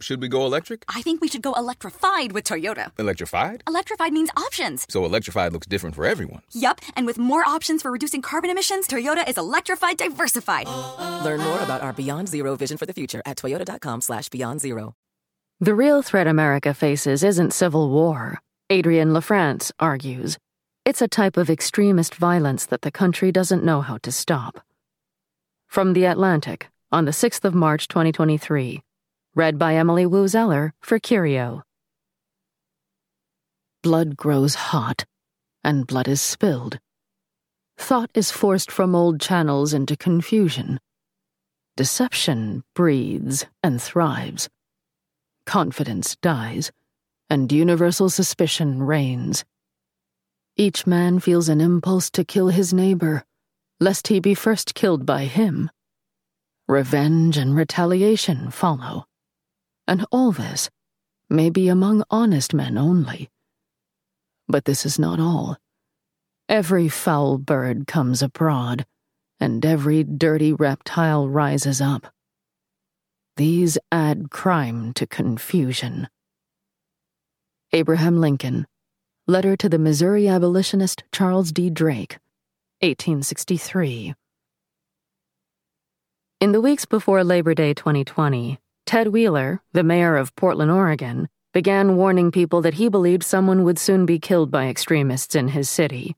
Should we go electric? I think we should go electrified with Toyota. Electrified? Electrified means options. So electrified looks different for everyone. Yup, and with more options for reducing carbon emissions, Toyota is electrified diversified. Learn more about our Beyond Zero vision for the future at toyota.com slash beyond zero. The real threat America faces isn't civil war, Adrienne LaFrance argues. It's a type of extremist violence that the country doesn't know how to stop. From The Atlantic, on the 6th of March 2023. Read by Emily Woo Zeller for Curio. Blood grows hot, and blood is spilled. Thought is forced from old channels into confusion. Deception breeds and thrives. Confidence dies, and universal suspicion reigns. Each man feels an impulse to kill his neighbor, lest he be first killed by him. Revenge and retaliation follow. And all this may be among honest men only. But this is not all. Every foul bird comes abroad, and every dirty reptile rises up. These add crime to confusion. Abraham Lincoln, Letter to the Missouri abolitionist Charles D. Drake, 1863. In the weeks before Labor Day 2020, Ted Wheeler, the mayor of Portland, Oregon, began warning people that he believed someone would soon be killed by extremists in his city.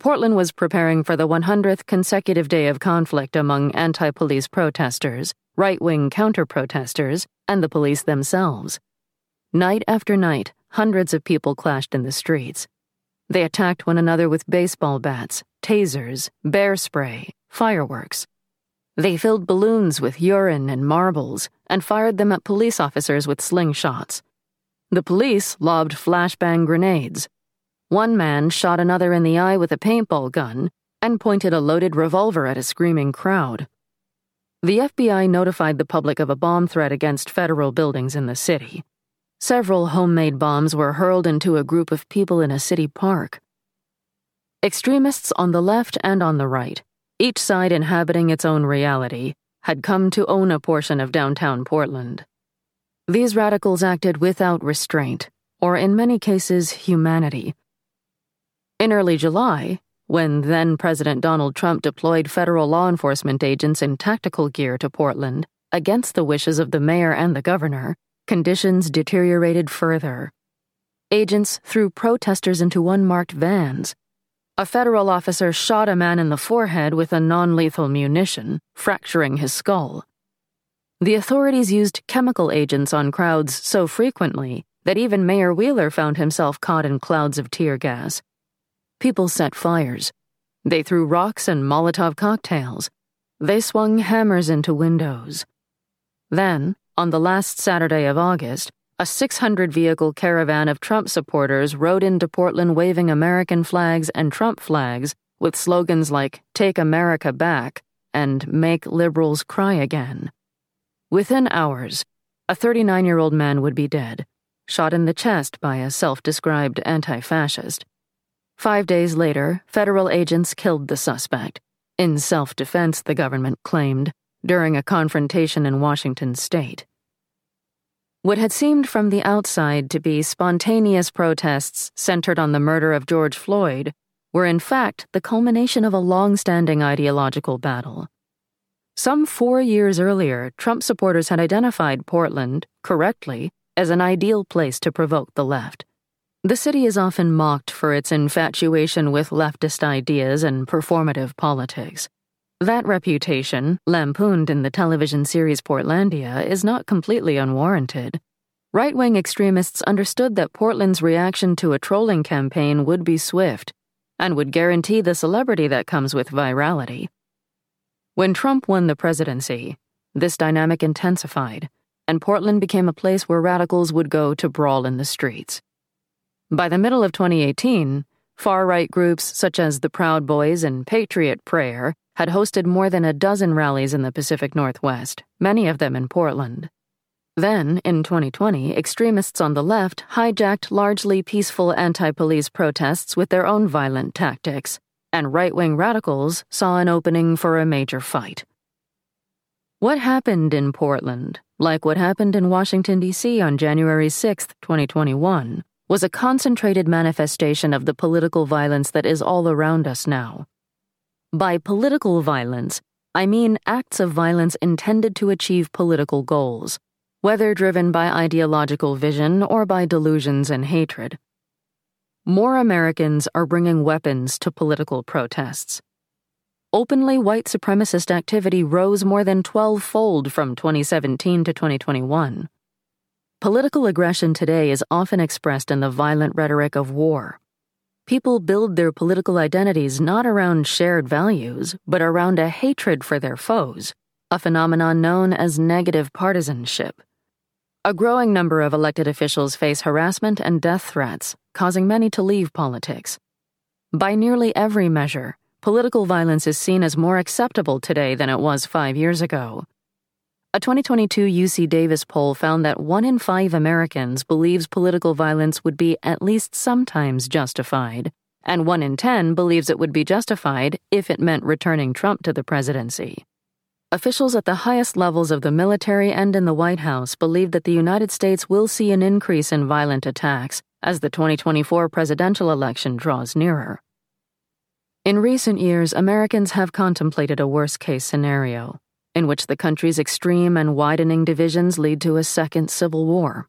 Portland was preparing for the 100th consecutive day of conflict among anti police protesters, right wing counter protesters, and the police themselves. Night after night, hundreds of people clashed in the streets. They attacked one another with baseball bats, tasers, bear spray, fireworks. They filled balloons with urine and marbles and fired them at police officers with slingshots. The police lobbed flashbang grenades. One man shot another in the eye with a paintball gun and pointed a loaded revolver at a screaming crowd. The FBI notified the public of a bomb threat against federal buildings in the city. Several homemade bombs were hurled into a group of people in a city park. Extremists on the left and on the right each side inhabiting its own reality, had come to own a portion of downtown Portland. These radicals acted without restraint, or in many cases, humanity. In early July, when then President Donald Trump deployed federal law enforcement agents in tactical gear to Portland, against the wishes of the mayor and the governor, conditions deteriorated further. Agents threw protesters into unmarked vans, a federal officer shot a man in the forehead with a non lethal munition, fracturing his skull. The authorities used chemical agents on crowds so frequently that even Mayor Wheeler found himself caught in clouds of tear gas. People set fires. They threw rocks and Molotov cocktails. They swung hammers into windows. Then, on the last Saturday of August, a 600 vehicle caravan of Trump supporters rode into Portland waving American flags and Trump flags with slogans like Take America Back and Make Liberals Cry Again. Within hours, a 39 year old man would be dead, shot in the chest by a self described anti fascist. Five days later, federal agents killed the suspect, in self defense, the government claimed, during a confrontation in Washington state. What had seemed from the outside to be spontaneous protests centered on the murder of George Floyd were in fact the culmination of a long standing ideological battle. Some four years earlier, Trump supporters had identified Portland, correctly, as an ideal place to provoke the left. The city is often mocked for its infatuation with leftist ideas and performative politics. That reputation, lampooned in the television series Portlandia, is not completely unwarranted. Right wing extremists understood that Portland's reaction to a trolling campaign would be swift and would guarantee the celebrity that comes with virality. When Trump won the presidency, this dynamic intensified, and Portland became a place where radicals would go to brawl in the streets. By the middle of 2018, far right groups such as the Proud Boys and Patriot Prayer had hosted more than a dozen rallies in the Pacific Northwest, many of them in Portland. Then, in 2020, extremists on the left hijacked largely peaceful anti police protests with their own violent tactics, and right wing radicals saw an opening for a major fight. What happened in Portland, like what happened in Washington, D.C. on January 6, 2021, was a concentrated manifestation of the political violence that is all around us now. By political violence, I mean acts of violence intended to achieve political goals, whether driven by ideological vision or by delusions and hatred. More Americans are bringing weapons to political protests openly white supremacist activity rose more than 12 fold from 2017 to 2021. Political aggression today is often expressed in the violent rhetoric of war. People build their political identities not around shared values, but around a hatred for their foes, a phenomenon known as negative partisanship. A growing number of elected officials face harassment and death threats, causing many to leave politics. By nearly every measure, political violence is seen as more acceptable today than it was five years ago. A 2022 UC Davis poll found that one in five Americans believes political violence would be at least sometimes justified, and one in ten believes it would be justified if it meant returning Trump to the presidency. Officials at the highest levels of the military and in the White House believe that the United States will see an increase in violent attacks as the 2024 presidential election draws nearer. In recent years, Americans have contemplated a worst case scenario in which the country's extreme and widening divisions lead to a second civil war.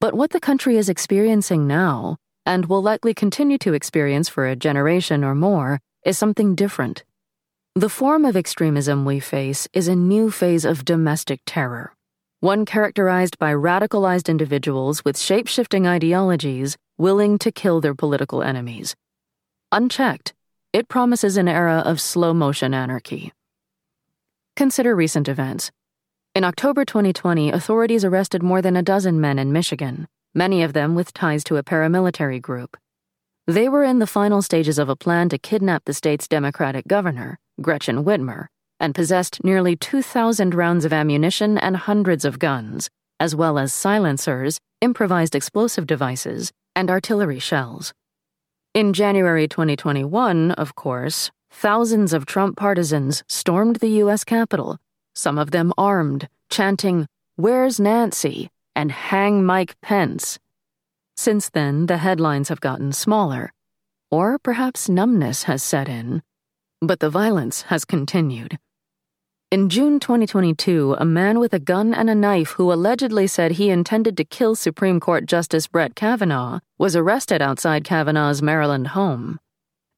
But what the country is experiencing now, and will likely continue to experience for a generation or more, is something different. The form of extremism we face is a new phase of domestic terror, one characterized by radicalized individuals with shape shifting ideologies willing to kill their political enemies. Unchecked, it promises an era of slow motion anarchy. Consider recent events. In October 2020, authorities arrested more than a dozen men in Michigan, many of them with ties to a paramilitary group. They were in the final stages of a plan to kidnap the state's Democratic governor, Gretchen Whitmer, and possessed nearly 2,000 rounds of ammunition and hundreds of guns, as well as silencers, improvised explosive devices, and artillery shells. In January 2021, of course, thousands of Trump partisans stormed the U.S. Capitol, some of them armed, chanting, Where's Nancy? and Hang Mike Pence. Since then, the headlines have gotten smaller, or perhaps numbness has set in, but the violence has continued. In June 2022, a man with a gun and a knife who allegedly said he intended to kill Supreme Court Justice Brett Kavanaugh was arrested outside Kavanaugh's Maryland home.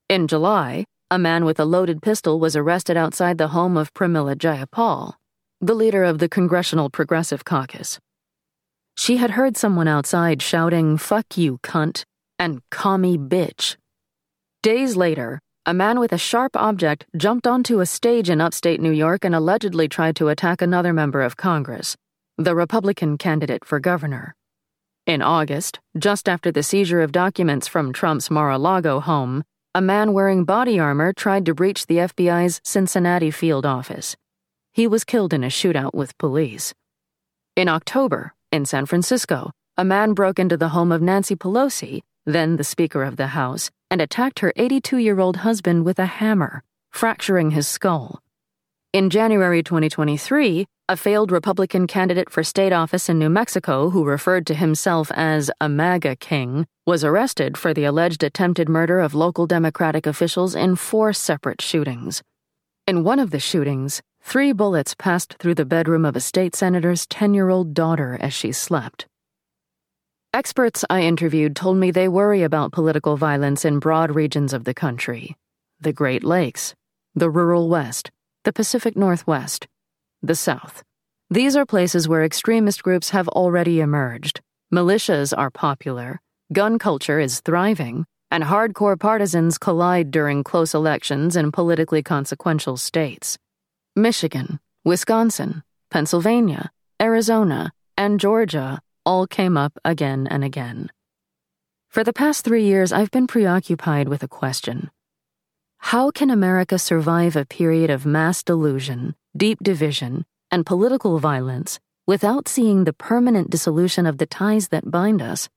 In July, a man with a loaded pistol was arrested outside the home of Pramila Jayapal, the leader of the Congressional Progressive Caucus. She had heard someone outside shouting, Fuck you, cunt, and me bitch. Days later, a man with a sharp object jumped onto a stage in upstate New York and allegedly tried to attack another member of Congress, the Republican candidate for governor. In August, just after the seizure of documents from Trump's Mar a Lago home, a man wearing body armor tried to breach the FBI's Cincinnati field office. He was killed in a shootout with police. In October, in San Francisco, a man broke into the home of Nancy Pelosi, then the Speaker of the House, and attacked her 82 year old husband with a hammer, fracturing his skull. In January 2023, a failed Republican candidate for state office in New Mexico who referred to himself as a MAGA king was arrested for the alleged attempted murder of local Democratic officials in four separate shootings. In one of the shootings, three bullets passed through the bedroom of a state senator's 10 year old daughter as she slept. Experts I interviewed told me they worry about political violence in broad regions of the country the Great Lakes, the rural West, the Pacific Northwest, the South. These are places where extremist groups have already emerged. Militias are popular, gun culture is thriving, and hardcore partisans collide during close elections in politically consequential states. Michigan, Wisconsin, Pennsylvania, Arizona, and Georgia all came up again and again. For the past three years, I've been preoccupied with a question How can America survive a period of mass delusion, deep division, and political violence without seeing the permanent dissolution of the ties that bind us?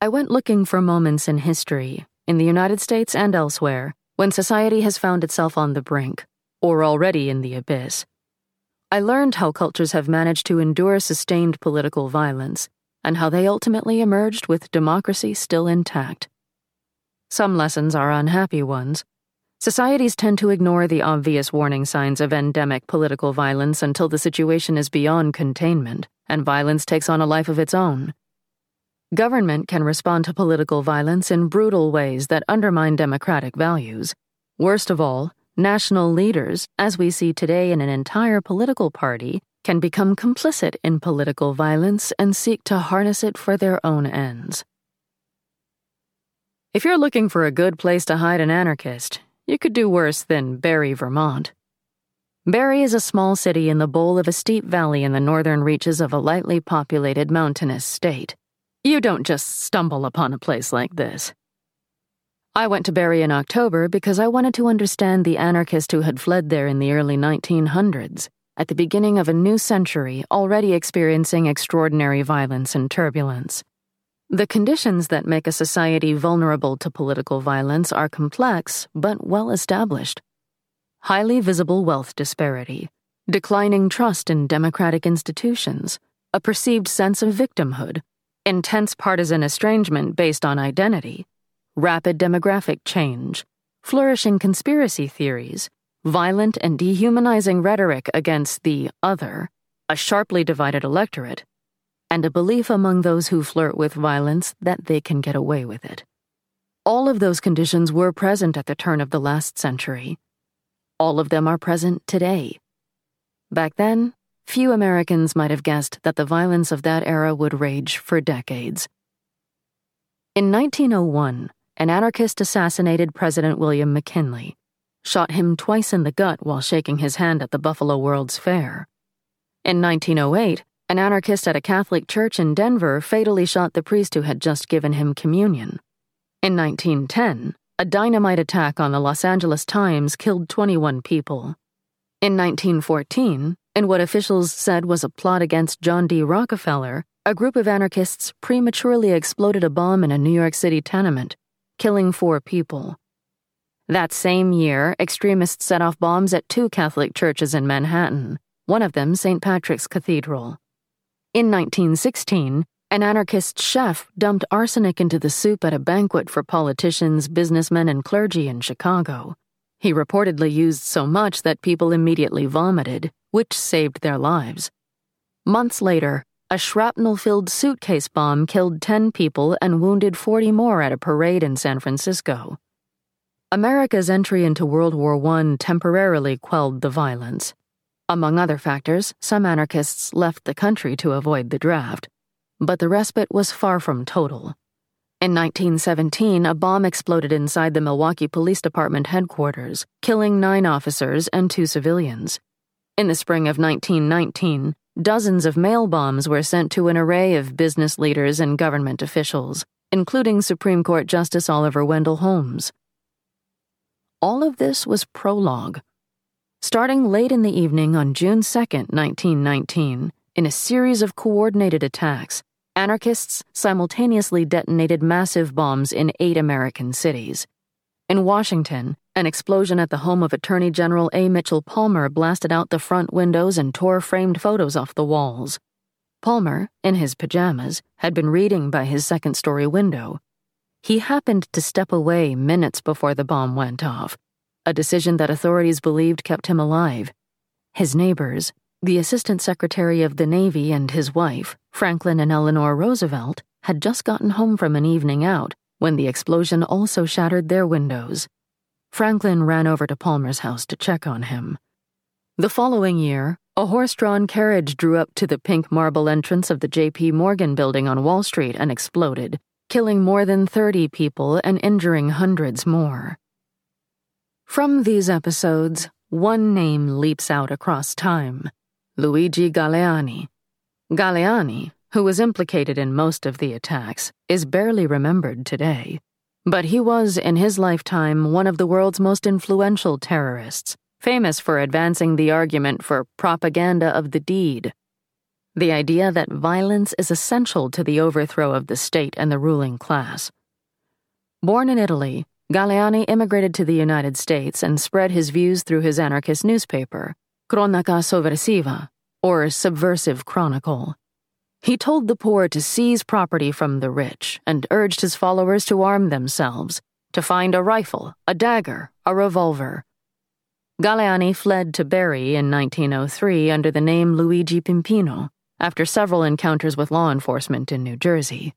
I went looking for moments in history, in the United States and elsewhere, when society has found itself on the brink, or already in the abyss. I learned how cultures have managed to endure sustained political violence and how they ultimately emerged with democracy still intact. Some lessons are unhappy ones. Societies tend to ignore the obvious warning signs of endemic political violence until the situation is beyond containment and violence takes on a life of its own. Government can respond to political violence in brutal ways that undermine democratic values. Worst of all, national leaders, as we see today in an entire political party, can become complicit in political violence and seek to harness it for their own ends. If you're looking for a good place to hide an anarchist, you could do worse than Barre, Vermont. Barre is a small city in the bowl of a steep valley in the northern reaches of a lightly populated mountainous state. You don't just stumble upon a place like this. I went to Barre in October because I wanted to understand the anarchist who had fled there in the early 1900s at the beginning of a new century already experiencing extraordinary violence and turbulence. The conditions that make a society vulnerable to political violence are complex but well established. Highly visible wealth disparity, declining trust in democratic institutions, a perceived sense of victimhood, intense partisan estrangement based on identity, rapid demographic change, flourishing conspiracy theories, violent and dehumanizing rhetoric against the other, a sharply divided electorate, and a belief among those who flirt with violence that they can get away with it. All of those conditions were present at the turn of the last century. All of them are present today. Back then, few Americans might have guessed that the violence of that era would rage for decades. In 1901, an anarchist assassinated President William McKinley shot him twice in the gut while shaking his hand at the Buffalo World's Fair. In 1908, an anarchist at a Catholic church in Denver fatally shot the priest who had just given him communion. In 1910, a dynamite attack on the Los Angeles Times killed 21 people. In 1914, in what officials said was a plot against John D. Rockefeller, a group of anarchists prematurely exploded a bomb in a New York City tenement, killing four people. That same year, extremists set off bombs at two Catholic churches in Manhattan, one of them St. Patrick's Cathedral. In 1916, an anarchist chef dumped arsenic into the soup at a banquet for politicians, businessmen, and clergy in Chicago. He reportedly used so much that people immediately vomited, which saved their lives. Months later, a shrapnel filled suitcase bomb killed 10 people and wounded 40 more at a parade in San Francisco. America's entry into World War I temporarily quelled the violence. Among other factors, some anarchists left the country to avoid the draft. But the respite was far from total. In 1917, a bomb exploded inside the Milwaukee Police Department headquarters, killing nine officers and two civilians. In the spring of 1919, dozens of mail bombs were sent to an array of business leaders and government officials, including Supreme Court Justice Oliver Wendell Holmes. All of this was prologue. Starting late in the evening on June 2, 1919, in a series of coordinated attacks, anarchists simultaneously detonated massive bombs in eight American cities. In Washington, an explosion at the home of Attorney General A. Mitchell Palmer blasted out the front windows and tore framed photos off the walls. Palmer, in his pajamas, had been reading by his second story window he happened to step away minutes before the bomb went off, a decision that authorities believed kept him alive. His neighbors, the Assistant Secretary of the Navy and his wife, Franklin and Eleanor Roosevelt, had just gotten home from an evening out when the explosion also shattered their windows. Franklin ran over to Palmer's house to check on him. The following year, a horse drawn carriage drew up to the pink marble entrance of the J.P. Morgan building on Wall Street and exploded, killing more than 30 people and injuring hundreds more. From these episodes, one name leaps out across time Luigi Galleani. Galleani, who was implicated in most of the attacks, is barely remembered today. But he was, in his lifetime, one of the world's most influential terrorists, famous for advancing the argument for propaganda of the deed the idea that violence is essential to the overthrow of the state and the ruling class. Born in Italy, Galleani immigrated to the United States and spread his views through his anarchist newspaper, Cronaca Sovversiva, or Subversive Chronicle. He told the poor to seize property from the rich and urged his followers to arm themselves, to find a rifle, a dagger, a revolver. Galleani fled to Barre in 1903 under the name Luigi Pimpino after several encounters with law enforcement in New Jersey.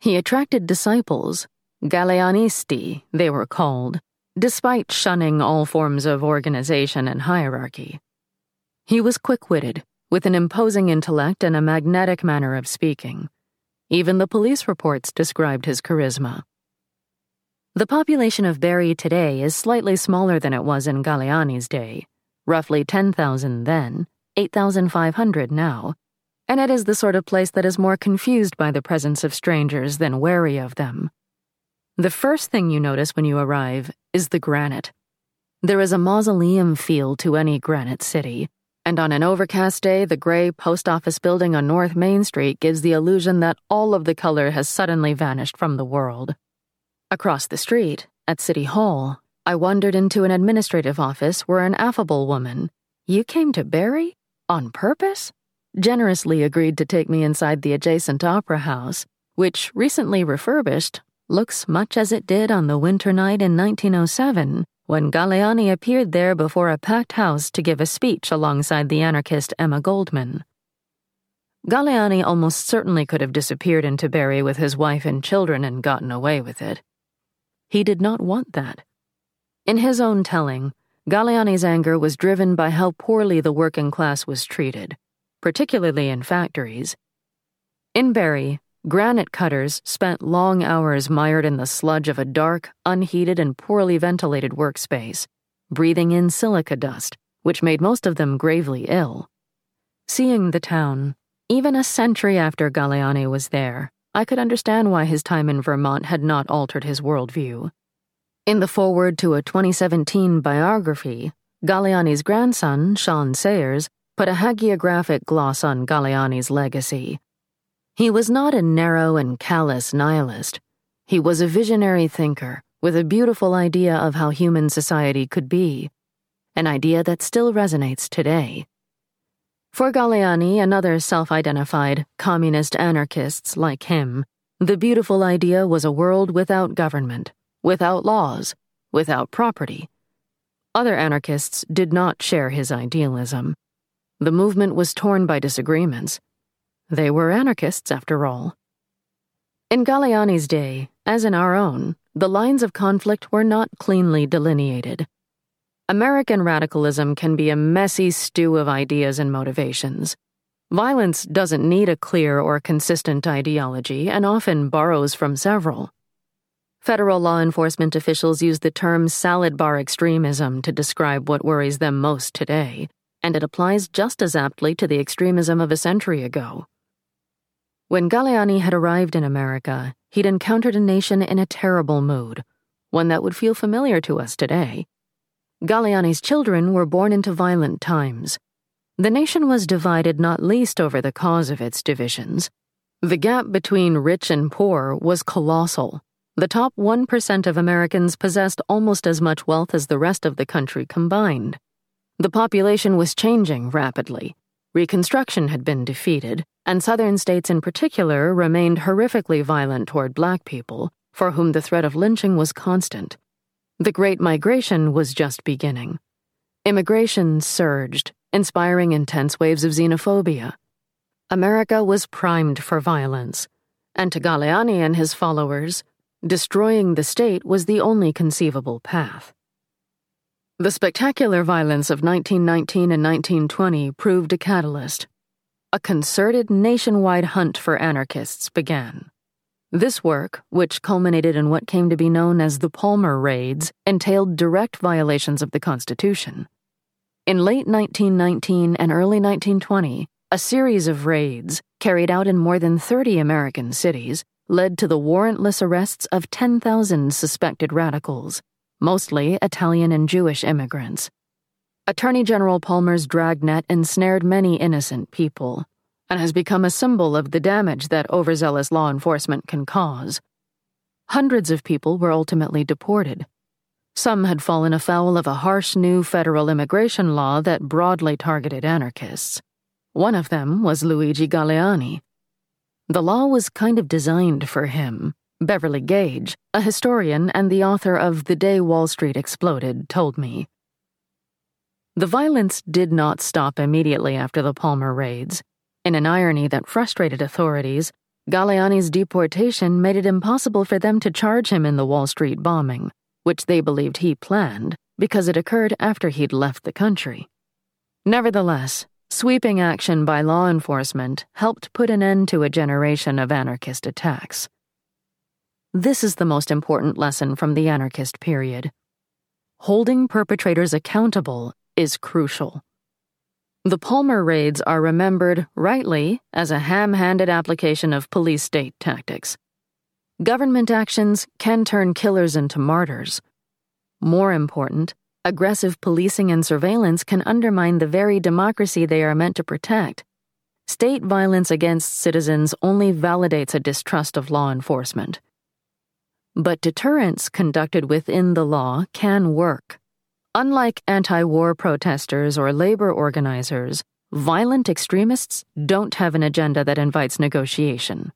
He attracted disciples, Galleanisti, they were called, despite shunning all forms of organization and hierarchy. He was quick witted, with an imposing intellect and a magnetic manner of speaking. Even the police reports described his charisma. The population of Barre today is slightly smaller than it was in Galleani's day, roughly 10,000 then, 8,500 now, and it is the sort of place that is more confused by the presence of strangers than wary of them. The first thing you notice when you arrive is the granite. There is a mausoleum feel to any granite city, and on an overcast day, the gray post office building on North Main Street gives the illusion that all of the color has suddenly vanished from the world. Across the street, at City Hall, I wandered into an administrative office where an affable woman, You came to Barre? On purpose? generously agreed to take me inside the adjacent opera house, which, recently refurbished, looks much as it did on the winter night in 1907 when Galleani appeared there before a packed house to give a speech alongside the anarchist Emma Goldman. Galleani almost certainly could have disappeared into Barre with his wife and children and gotten away with it. He did not want that. In his own telling, Galleani's anger was driven by how poorly the working class was treated particularly in factories. In Barre, granite cutters spent long hours mired in the sludge of a dark, unheated, and poorly ventilated workspace, breathing in silica dust, which made most of them gravely ill. Seeing the town, even a century after Galleani was there, I could understand why his time in Vermont had not altered his worldview. In the foreword to a 2017 biography, Galleani's grandson, Sean Sayers, put a hagiographic gloss on Galleani's legacy. He was not a narrow and callous nihilist. He was a visionary thinker with a beautiful idea of how human society could be, an idea that still resonates today. For Galleani and other self identified communist anarchists like him, the beautiful idea was a world without government, without laws, without property. Other anarchists did not share his idealism. The movement was torn by disagreements. They were anarchists, after all. In Galleani's day, as in our own, the lines of conflict were not cleanly delineated. American radicalism can be a messy stew of ideas and motivations. Violence doesn't need a clear or consistent ideology and often borrows from several. Federal law enforcement officials use the term salad bar extremism to describe what worries them most today and it applies just as aptly to the extremism of a century ago. When Galleani had arrived in America, he'd encountered a nation in a terrible mood, one that would feel familiar to us today. Galleani's children were born into violent times. The nation was divided not least over the cause of its divisions. The gap between rich and poor was colossal. The top 1% of Americans possessed almost as much wealth as the rest of the country combined. The population was changing rapidly. Reconstruction had been defeated, and southern states in particular remained horrifically violent toward black people, for whom the threat of lynching was constant. The Great Migration was just beginning. Immigration surged, inspiring intense waves of xenophobia. America was primed for violence, and to Galleani and his followers, destroying the state was the only conceivable path. The spectacular violence of 1919 and 1920 proved a catalyst. A concerted nationwide hunt for anarchists began. This work, which culminated in what came to be known as the Palmer Raids, entailed direct violations of the Constitution. In late 1919 and early 1920, a series of raids, carried out in more than 30 American cities, led to the warrantless arrests of 10,000 suspected radicals mostly Italian and Jewish immigrants. Attorney General Palmer's dragnet ensnared many innocent people and has become a symbol of the damage that overzealous law enforcement can cause. Hundreds of people were ultimately deported. Some had fallen afoul of a harsh new federal immigration law that broadly targeted anarchists. One of them was Luigi Galleani. The law was kind of designed for him. Beverly Gage, a historian and the author of The Day Wall Street Exploded, told me. The violence did not stop immediately after the Palmer raids. In an irony that frustrated authorities, Galleani's deportation made it impossible for them to charge him in the Wall Street bombing, which they believed he planned because it occurred after he'd left the country. Nevertheless, sweeping action by law enforcement helped put an end to a generation of anarchist attacks. This is the most important lesson from the anarchist period. Holding perpetrators accountable is crucial. The Palmer raids are remembered, rightly, as a ham handed application of police state tactics. Government actions can turn killers into martyrs. More important, aggressive policing and surveillance can undermine the very democracy they are meant to protect. State violence against citizens only validates a distrust of law enforcement. But deterrence conducted within the law can work. Unlike anti war protesters or labor organizers, violent extremists don't have an agenda that invites negotiation.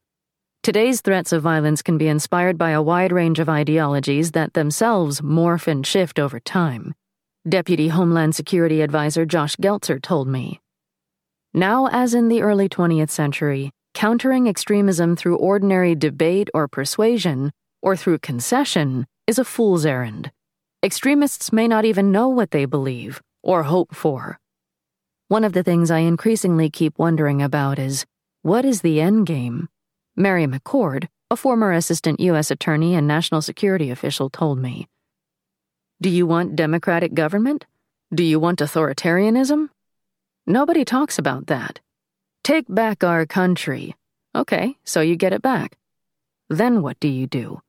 Today's threats of violence can be inspired by a wide range of ideologies that themselves morph and shift over time. Deputy Homeland Security Advisor Josh Geltzer told me. Now, as in the early 20th century, countering extremism through ordinary debate or persuasion, or through concession, is a fool's errand. Extremists may not even know what they believe or hope for. One of the things I increasingly keep wondering about is what is the end game? Mary McCord, a former assistant U.S. attorney and national security official, told me. Do you want democratic government? Do you want authoritarianism? Nobody talks about that. Take back our country. Okay, so you get it back. Then what do you do?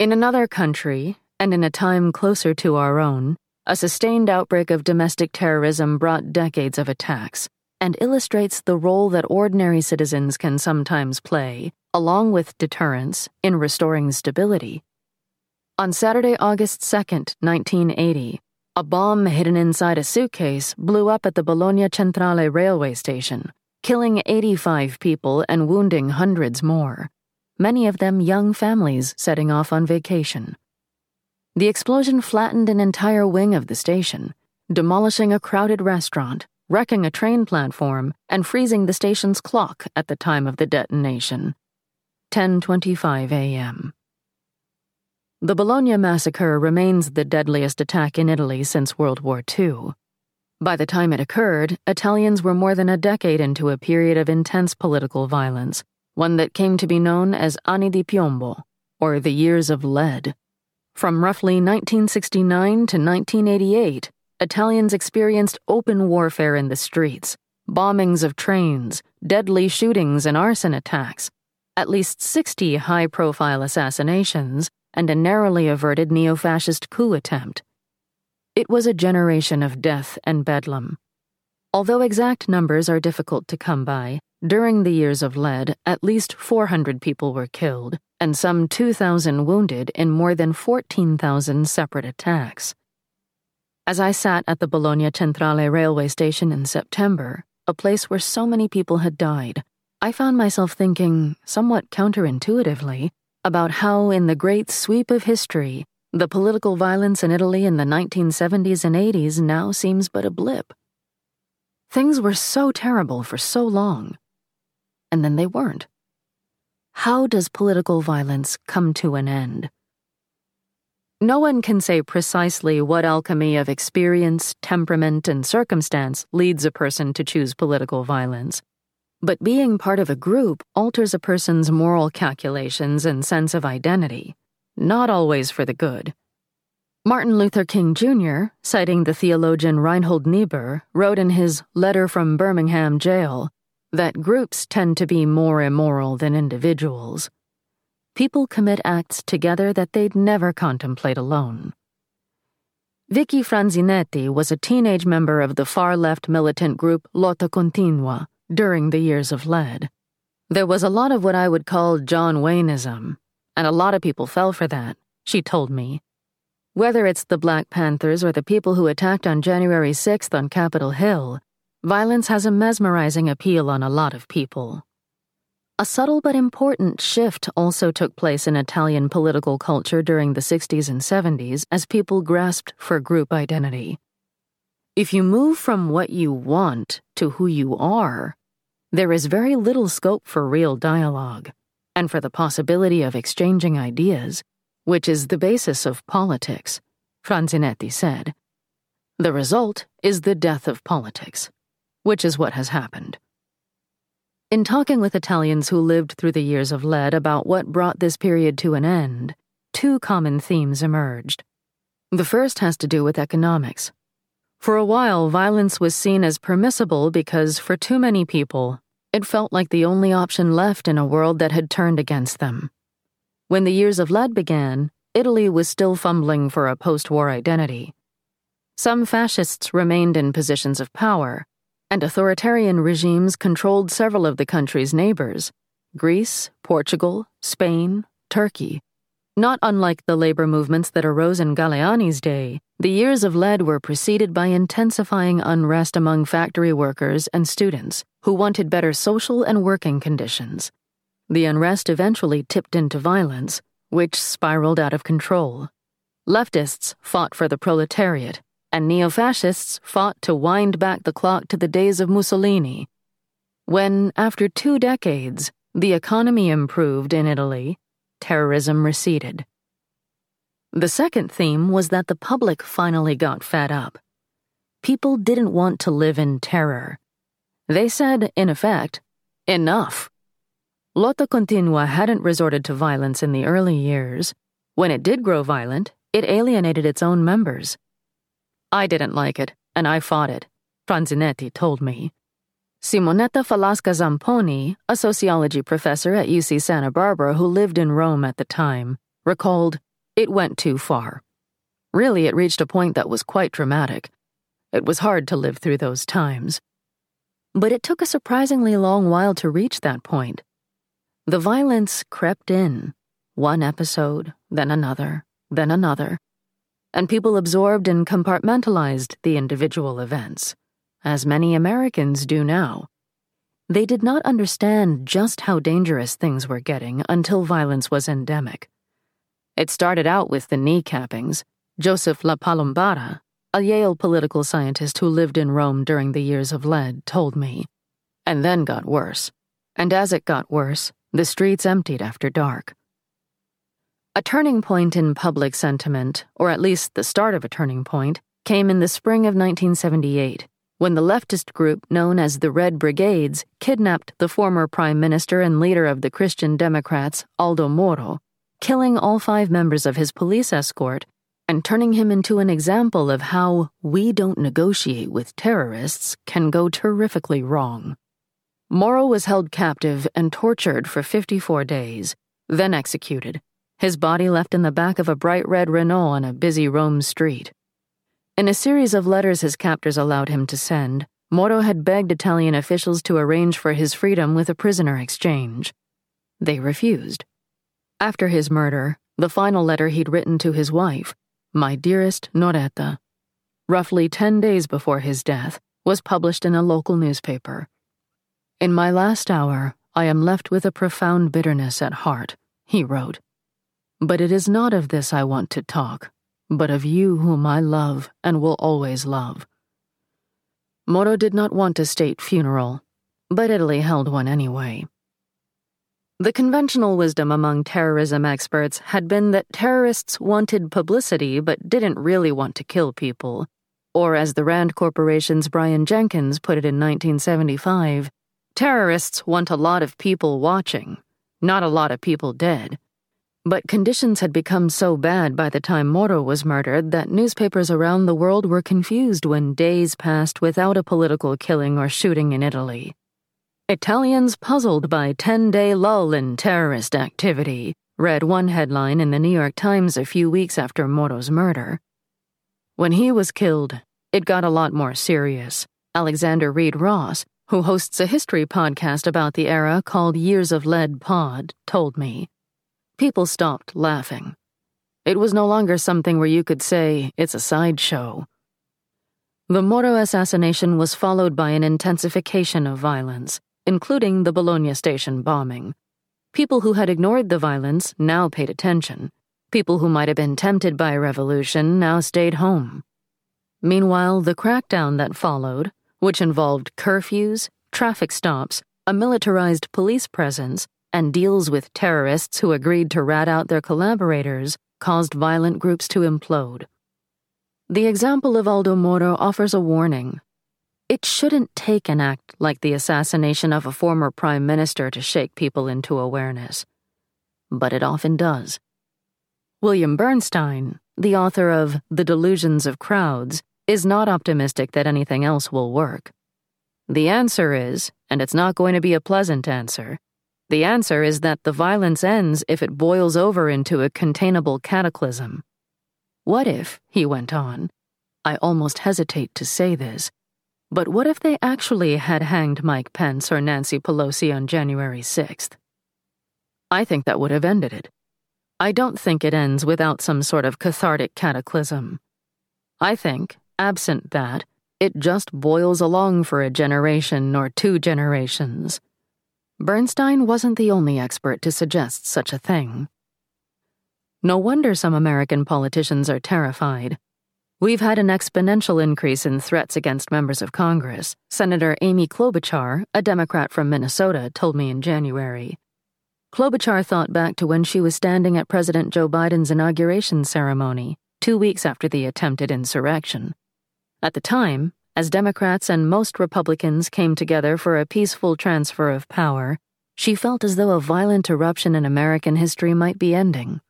In another country, and in a time closer to our own, a sustained outbreak of domestic terrorism brought decades of attacks and illustrates the role that ordinary citizens can sometimes play, along with deterrence, in restoring stability. On Saturday, August 2nd, 1980, a bomb hidden inside a suitcase blew up at the Bologna Centrale railway station, killing 85 people and wounding hundreds more many of them young families setting off on vacation. The explosion flattened an entire wing of the station, demolishing a crowded restaurant, wrecking a train platform, and freezing the station's clock at the time of the detonation. 10:25 a.m. The Bologna massacre remains the deadliest attack in Italy since World War II. By the time it occurred, Italians were more than a decade into a period of intense political violence, one that came to be known as Anni di Piombo, or the Years of Lead. From roughly 1969 to 1988, Italians experienced open warfare in the streets, bombings of trains, deadly shootings and arson attacks, at least 60 high profile assassinations, and a narrowly averted neo fascist coup attempt. It was a generation of death and bedlam. Although exact numbers are difficult to come by, during the years of lead, at least 400 people were killed and some 2,000 wounded in more than 14,000 separate attacks. As I sat at the Bologna Centrale railway station in September, a place where so many people had died, I found myself thinking, somewhat counterintuitively, about how, in the great sweep of history, the political violence in Italy in the 1970s and 80s now seems but a blip. Things were so terrible for so long and then they weren't. How does political violence come to an end? No one can say precisely what alchemy of experience, temperament, and circumstance leads a person to choose political violence. But being part of a group alters a person's moral calculations and sense of identity, not always for the good. Martin Luther King Jr., citing the theologian Reinhold Niebuhr, wrote in his Letter from Birmingham Jail that groups tend to be more immoral than individuals. People commit acts together that they'd never contemplate alone. Vicky Franzinetti was a teenage member of the far left militant group Lotta Continua during the years of lead. There was a lot of what I would call John Wayneism, and a lot of people fell for that, she told me. Whether it's the Black Panthers or the people who attacked on January 6th on Capitol Hill, violence has a mesmerizing appeal on a lot of people. A subtle but important shift also took place in Italian political culture during the 60s and 70s as people grasped for group identity. If you move from what you want to who you are, there is very little scope for real dialogue and for the possibility of exchanging ideas which is the basis of politics, Franzinetti said. The result is the death of politics, which is what has happened. In talking with Italians who lived through the years of lead about what brought this period to an end, two common themes emerged. The first has to do with economics. For a while, violence was seen as permissible because, for too many people, it felt like the only option left in a world that had turned against them. When the years of lead began, Italy was still fumbling for a post war identity. Some fascists remained in positions of power, and authoritarian regimes controlled several of the country's neighbors Greece, Portugal, Spain, Turkey. Not unlike the labor movements that arose in Galleani's day, the years of lead were preceded by intensifying unrest among factory workers and students who wanted better social and working conditions. The unrest eventually tipped into violence, which spiraled out of control. Leftists fought for the proletariat, and neo fascists fought to wind back the clock to the days of Mussolini. When, after two decades, the economy improved in Italy, terrorism receded. The second theme was that the public finally got fed up. People didn't want to live in terror. They said, in effect, enough. Lotta Continua hadn't resorted to violence in the early years. When it did grow violent, it alienated its own members. I didn't like it, and I fought it, Franzinetti told me. Simonetta Falasca Zamponi, a sociology professor at UC Santa Barbara who lived in Rome at the time, recalled, it went too far. Really, it reached a point that was quite dramatic. It was hard to live through those times. But it took a surprisingly long while to reach that point. The violence crept in, one episode, then another, then another, and people absorbed and compartmentalized the individual events, as many Americans do now. They did not understand just how dangerous things were getting until violence was endemic. It started out with the kneecappings. Joseph La Palombara, a Yale political scientist who lived in Rome during the years of lead, told me. And then got worse. And as it got worse, the streets emptied after dark. A turning point in public sentiment, or at least the start of a turning point, came in the spring of 1978 when the leftist group known as the Red Brigades kidnapped the former prime minister and leader of the Christian Democrats, Aldo Moro, killing all five members of his police escort and turning him into an example of how we don't negotiate with terrorists can go terrifically wrong. Moro was held captive and tortured for 54 days, then executed, his body left in the back of a bright red Renault on a busy Rome street. In a series of letters his captors allowed him to send, Moro had begged Italian officials to arrange for his freedom with a prisoner exchange. They refused. After his murder, the final letter he'd written to his wife, My dearest Noretta, roughly 10 days before his death, was published in a local newspaper. In my last hour, I am left with a profound bitterness at heart, he wrote. But it is not of this I want to talk, but of you whom I love and will always love. Moro did not want a state funeral, but Italy held one anyway. The conventional wisdom among terrorism experts had been that terrorists wanted publicity but didn't really want to kill people. Or, as the Rand Corporation's Brian Jenkins put it in 1975, Terrorists want a lot of people watching, not a lot of people dead. But conditions had become so bad by the time Moro was murdered that newspapers around the world were confused when days passed without a political killing or shooting in Italy. Italians puzzled by 10 day lull in terrorist activity, read one headline in the New York Times a few weeks after Moro's murder. When he was killed, it got a lot more serious. Alexander Reid Ross, who hosts a history podcast about the era called Years of Lead Pod, told me. People stopped laughing. It was no longer something where you could say, it's a sideshow. The Moro assassination was followed by an intensification of violence, including the Bologna station bombing. People who had ignored the violence now paid attention. People who might have been tempted by a revolution now stayed home. Meanwhile, the crackdown that followed, which involved curfews, traffic stops, a militarized police presence, and deals with terrorists who agreed to rat out their collaborators, caused violent groups to implode. The example of Aldo Moro offers a warning. It shouldn't take an act like the assassination of a former prime minister to shake people into awareness. But it often does. William Bernstein, the author of The Delusions of Crowds, is not optimistic that anything else will work. The answer is, and it's not going to be a pleasant answer, the answer is that the violence ends if it boils over into a containable cataclysm. What if, he went on, I almost hesitate to say this, but what if they actually had hanged Mike Pence or Nancy Pelosi on January 6th? I think that would have ended it. I don't think it ends without some sort of cathartic cataclysm. I think, absent that, it just boils along for a generation or two generations. Bernstein wasn't the only expert to suggest such a thing. No wonder some American politicians are terrified. We've had an exponential increase in threats against members of Congress, Senator Amy Klobuchar, a Democrat from Minnesota, told me in January. Klobuchar thought back to when she was standing at President Joe Biden's inauguration ceremony, two weeks after the attempted insurrection. At the time, as Democrats and most Republicans came together for a peaceful transfer of power, she felt as though a violent eruption in American history might be ending.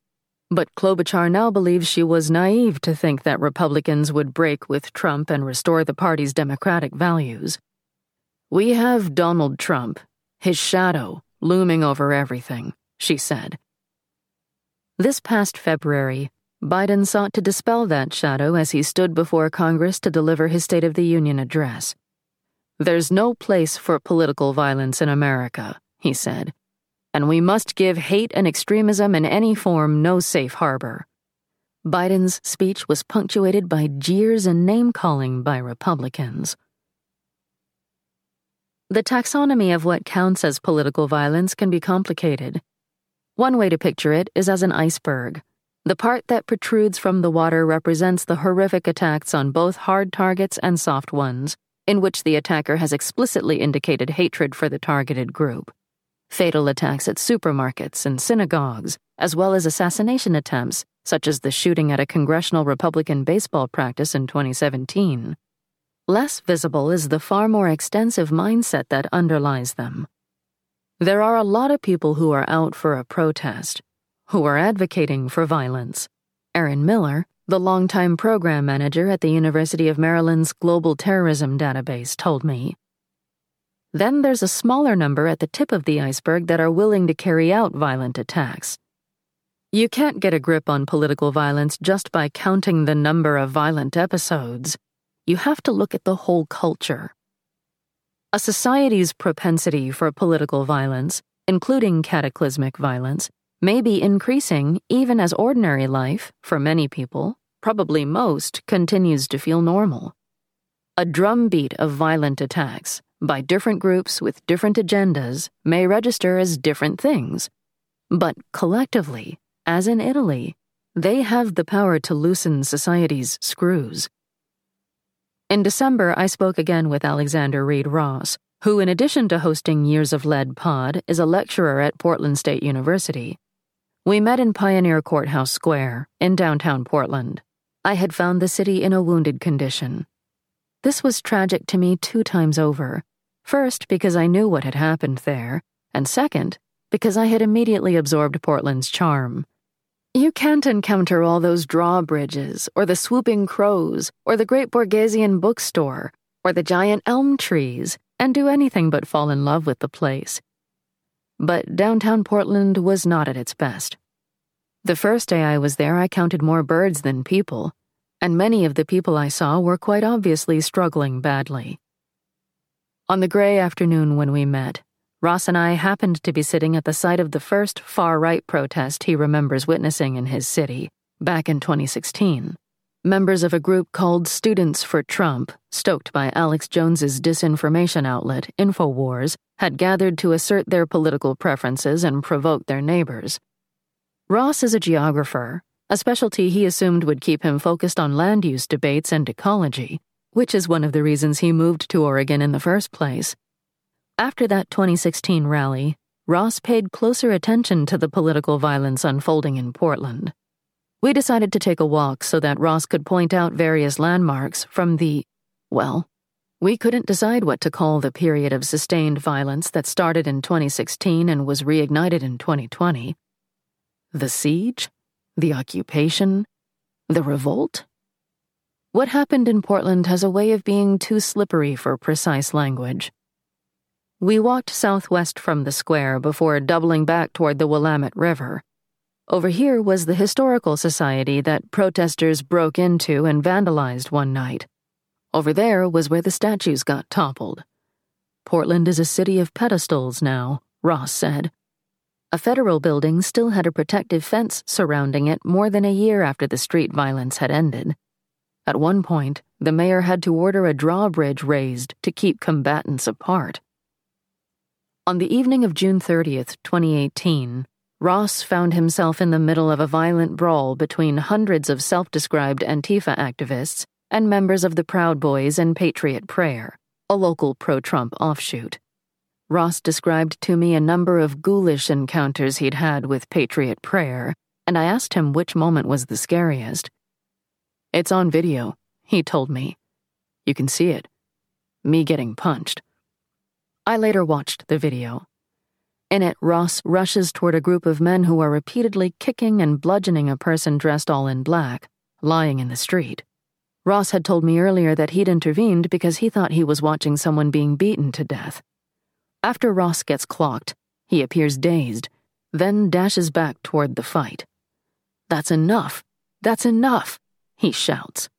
But Klobuchar now believes she was naive to think that Republicans would break with Trump and restore the party's democratic values. We have Donald Trump, his shadow, looming over everything, she said. This past February, Biden sought to dispel that shadow as he stood before Congress to deliver his State of the Union address. There's no place for political violence in America, he said, and we must give hate and extremism in any form no safe harbor. Biden's speech was punctuated by jeers and name calling by Republicans. The taxonomy of what counts as political violence can be complicated. One way to picture it is as an iceberg the part that protrudes from the water represents the horrific attacks on both hard targets and soft ones, in which the attacker has explicitly indicated hatred for the targeted group. Fatal attacks at supermarkets and synagogues, as well as assassination attempts, such as the shooting at a congressional Republican baseball practice in 2017. Less visible is the far more extensive mindset that underlies them. There are a lot of people who are out for a protest, who are advocating for violence. Erin Miller, the longtime program manager at the University of Maryland's Global Terrorism Database, told me. Then there's a smaller number at the tip of the iceberg that are willing to carry out violent attacks. You can't get a grip on political violence just by counting the number of violent episodes. You have to look at the whole culture. A society's propensity for political violence, including cataclysmic violence, may be increasing even as ordinary life, for many people, probably most, continues to feel normal. A drumbeat of violent attacks by different groups with different agendas may register as different things. But collectively, as in Italy, they have the power to loosen society's screws. In December, I spoke again with Alexander Reid Ross, who, in addition to hosting Years of Lead Pod, is a lecturer at Portland State University. We met in Pioneer Courthouse Square, in downtown Portland. I had found the city in a wounded condition. This was tragic to me two times over. First, because I knew what had happened there, and second, because I had immediately absorbed Portland's charm. You can't encounter all those drawbridges, or the swooping crows, or the great Borgesian bookstore, or the giant elm trees, and do anything but fall in love with the place. But downtown Portland was not at its best. The first day I was there, I counted more birds than people, and many of the people I saw were quite obviously struggling badly. On the gray afternoon when we met, Ross and I happened to be sitting at the site of the first far right protest he remembers witnessing in his city, Back in 2016, members of a group called Students for Trump, stoked by Alex Jones's disinformation outlet, InfoWars, had gathered to assert their political preferences and provoke their neighbors. Ross is a geographer, a specialty he assumed would keep him focused on land use debates and ecology, which is one of the reasons he moved to Oregon in the first place. After that 2016 rally, Ross paid closer attention to the political violence unfolding in Portland. We decided to take a walk so that Ross could point out various landmarks from the, well, we couldn't decide what to call the period of sustained violence that started in 2016 and was reignited in 2020. The siege? The occupation? The revolt? What happened in Portland has a way of being too slippery for precise language. We walked southwest from the square before doubling back toward the Willamette River. Over here was the historical society that protesters broke into and vandalized one night. Over there was where the statues got toppled. Portland is a city of pedestals now, Ross said. A federal building still had a protective fence surrounding it more than a year after the street violence had ended. At one point, the mayor had to order a drawbridge raised to keep combatants apart. On the evening of June 30th, 2018, Ross found himself in the middle of a violent brawl between hundreds of self described Antifa activists and members of the Proud Boys and Patriot Prayer, a local pro Trump offshoot. Ross described to me a number of ghoulish encounters he'd had with Patriot Prayer, and I asked him which moment was the scariest. It's on video, he told me. You can see it. Me getting punched. I later watched the video. In it, Ross rushes toward a group of men who are repeatedly kicking and bludgeoning a person dressed all in black, lying in the street. Ross had told me earlier that he'd intervened because he thought he was watching someone being beaten to death. After Ross gets clocked, he appears dazed, then dashes back toward the fight. That's enough! That's enough! He shouts.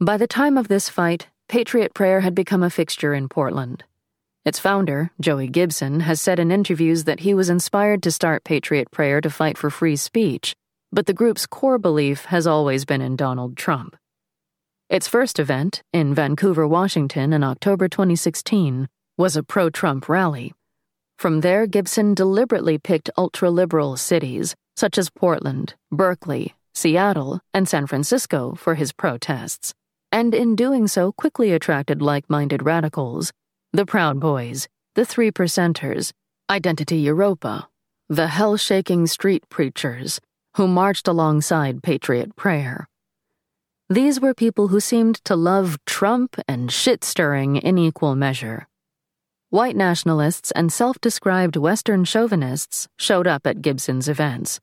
By the time of this fight, Patriot Prayer had become a fixture in Portland. Its founder, Joey Gibson, has said in interviews that he was inspired to start Patriot Prayer to fight for free speech, but the group's core belief has always been in Donald Trump. Its first event, in Vancouver, Washington, in October 2016, was a pro Trump rally. From there, Gibson deliberately picked ultra liberal cities, such as Portland, Berkeley, Seattle, and San Francisco, for his protests, and in doing so quickly attracted like minded radicals the Proud Boys, the Three Percenters, Identity Evropa, the hell shaking street preachers, who marched alongside Patriot Prayer. These were people who seemed to love Trump and shit stirring in equal measure. White nationalists and self described Western chauvinists showed up at Gibson's events.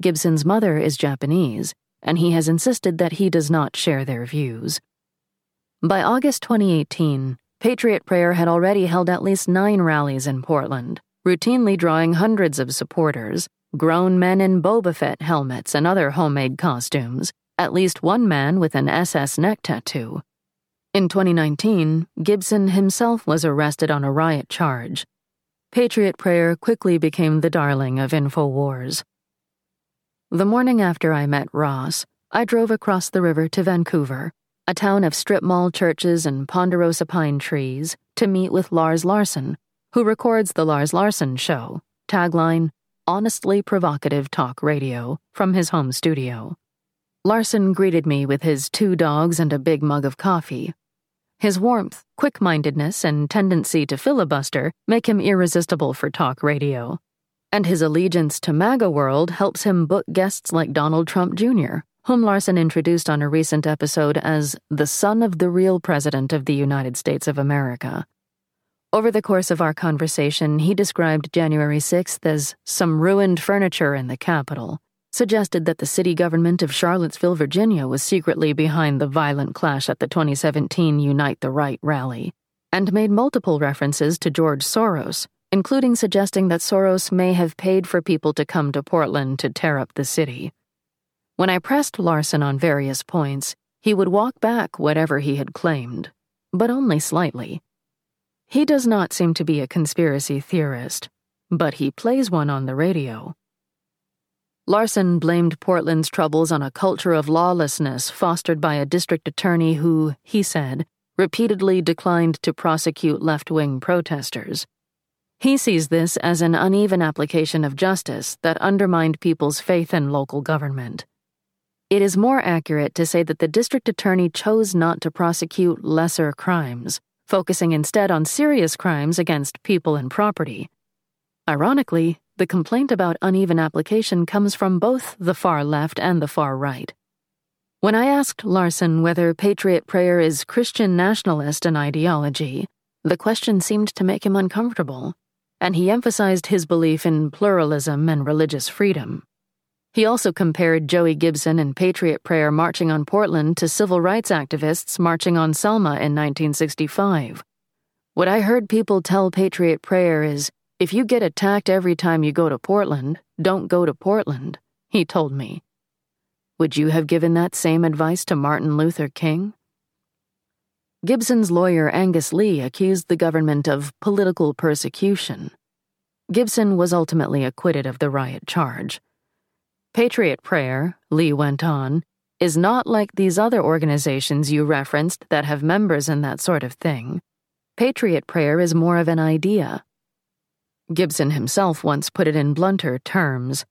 Gibson's mother is Japanese, and he has insisted that he does not share their views. By August 2018, Patriot Prayer had already held at least nine rallies in Portland, routinely drawing hundreds of supporters, grown men in Boba Fett helmets and other homemade costumes, at least one man with an SS neck tattoo. In 2019, Gibson himself was arrested on a riot charge. Patriot Prayer quickly became the darling of InfoWars. The morning after I met Ross, I drove across the river to Vancouver a town of strip mall churches and ponderosa pine trees, to meet with Lars Larson, who records The Lars Larson Show, tagline, honestly provocative talk radio, from his home studio. Larson greeted me with his two dogs and a big mug of coffee. His warmth, quick mindedness, and tendency to filibuster make him irresistible for talk radio. And his allegiance to MAGA World helps him book guests like Donald Trump Jr., whom Larson introduced on a recent episode as the son of the real President of the United States of America. Over the course of our conversation, he described January 6th as some ruined furniture in the Capitol, suggested that the city government of Charlottesville, Virginia was secretly behind the violent clash at the 2017 Unite the Right rally, and made multiple references to George Soros, including suggesting that Soros may have paid for people to come to Portland to tear up the city. When I pressed Larson on various points, he would walk back whatever he had claimed, but only slightly. He does not seem to be a conspiracy theorist, but he plays one on the radio. Larson blamed Portland's troubles on a culture of lawlessness fostered by a district attorney who, he said, repeatedly declined to prosecute left wing protesters. He sees this as an uneven application of justice that undermined people's faith in local government. It is more accurate to say that the district attorney chose not to prosecute lesser crimes, focusing instead on serious crimes against people and property. Ironically, the complaint about uneven application comes from both the far left and the far right. When I asked Larson whether Patriot Prayer is Christian nationalist in ideology, the question seemed to make him uncomfortable and he emphasized his belief in pluralism and religious freedom. He also compared Joey Gibson and Patriot Prayer marching on Portland to civil rights activists marching on Selma in 1965. What I heard people tell Patriot Prayer is if you get attacked every time you go to Portland, don't go to Portland, he told me. Would you have given that same advice to Martin Luther King? Gibson's lawyer Angus Lee accused the government of political persecution. Gibson was ultimately acquitted of the riot charge. Patriot Prayer, Lee went on, is not like these other organizations you referenced that have members and that sort of thing. Patriot Prayer is more of an idea. Gibson himself once put it in blunter terms.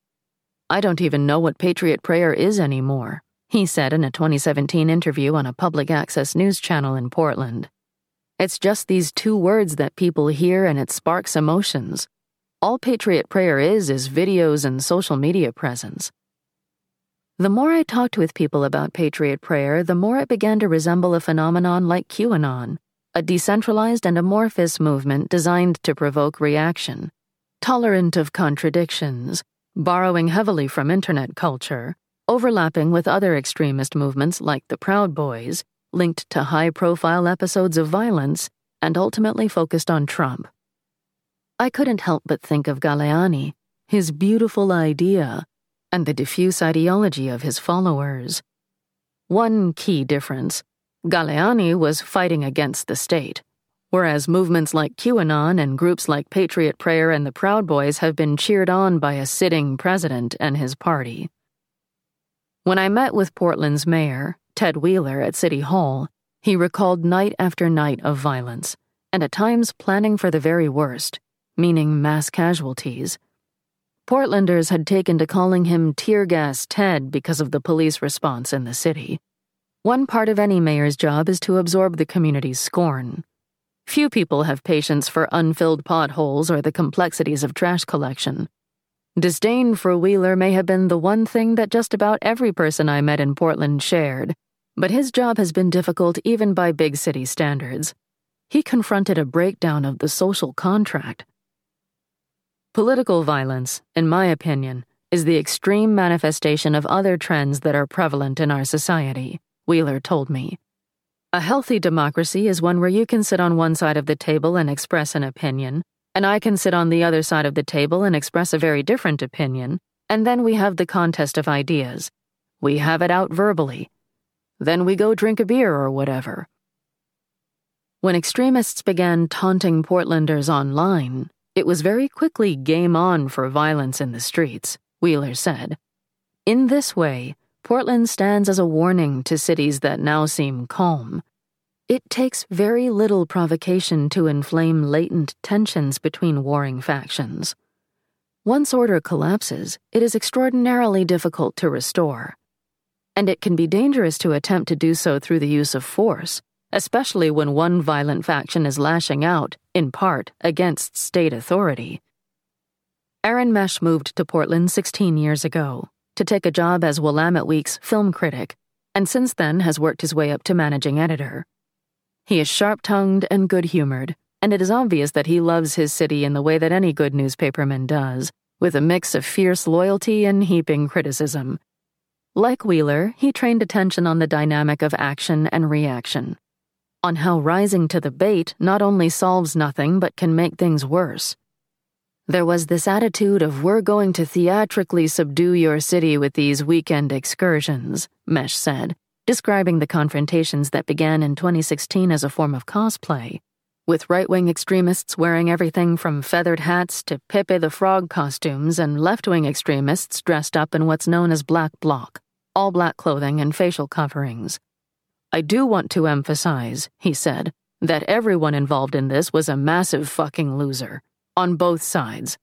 I don't even know what Patriot Prayer is anymore he said in a 2017 interview on a public access news channel in Portland. It's just these two words that people hear and it sparks emotions. All Patriot Prayer is is videos and social media presence. The more I talked with people about Patriot Prayer, the more it began to resemble a phenomenon like QAnon, a decentralized and amorphous movement designed to provoke reaction, tolerant of contradictions, borrowing heavily from internet culture, overlapping with other extremist movements like the Proud Boys, linked to high profile episodes of violence, and ultimately focused on Trump. I couldn't help but think of Galleani, his beautiful idea, and the diffuse ideology of his followers. One key difference Galleani was fighting against the state, whereas movements like QAnon and groups like Patriot Prayer and the Proud Boys have been cheered on by a sitting president and his party. When I met with Portland's mayor, Ted Wheeler, at City Hall, he recalled night after night of violence, and at times planning for the very worst, meaning mass casualties. Portlanders had taken to calling him Tear Gas Ted because of the police response in the city. One part of any mayor's job is to absorb the community's scorn. Few people have patience for unfilled potholes or the complexities of trash collection. Disdain for Wheeler may have been the one thing that just about every person I met in Portland shared, but his job has been difficult even by big city standards. He confronted a breakdown of the social contract. Political violence, in my opinion, is the extreme manifestation of other trends that are prevalent in our society, Wheeler told me. A healthy democracy is one where you can sit on one side of the table and express an opinion, and I can sit on the other side of the table and express a very different opinion, and then we have the contest of ideas. We have it out verbally. Then we go drink a beer or whatever. When extremists began taunting Portlanders online, it was very quickly game on for violence in the streets, Wheeler said. In this way, Portland stands as a warning to cities that now seem calm. It takes very little provocation to inflame latent tensions between warring factions. Once order collapses, it is extraordinarily difficult to restore. And it can be dangerous to attempt to do so through the use of force, especially when one violent faction is lashing out, in part, against state authority. Aaron Mesh moved to Portland 16 years ago to take a job as Willamette Week's film critic, and since then has worked his way up to managing editor. He is sharp tongued and good humored, and it is obvious that he loves his city in the way that any good newspaperman does, with a mix of fierce loyalty and heaping criticism. Like Wheeler, he trained attention on the dynamic of action and reaction, on how rising to the bait not only solves nothing but can make things worse. There was this attitude of we're going to theatrically subdue your city with these weekend excursions, Mesh said, describing the confrontations that began in 2016 as a form of cosplay, with right wing extremists wearing everything from feathered hats to Pepe the Frog costumes and left wing extremists dressed up in what's known as black bloc, all black clothing and facial coverings. I do want to emphasize, he said, that everyone involved in this was a massive fucking loser, on both sides.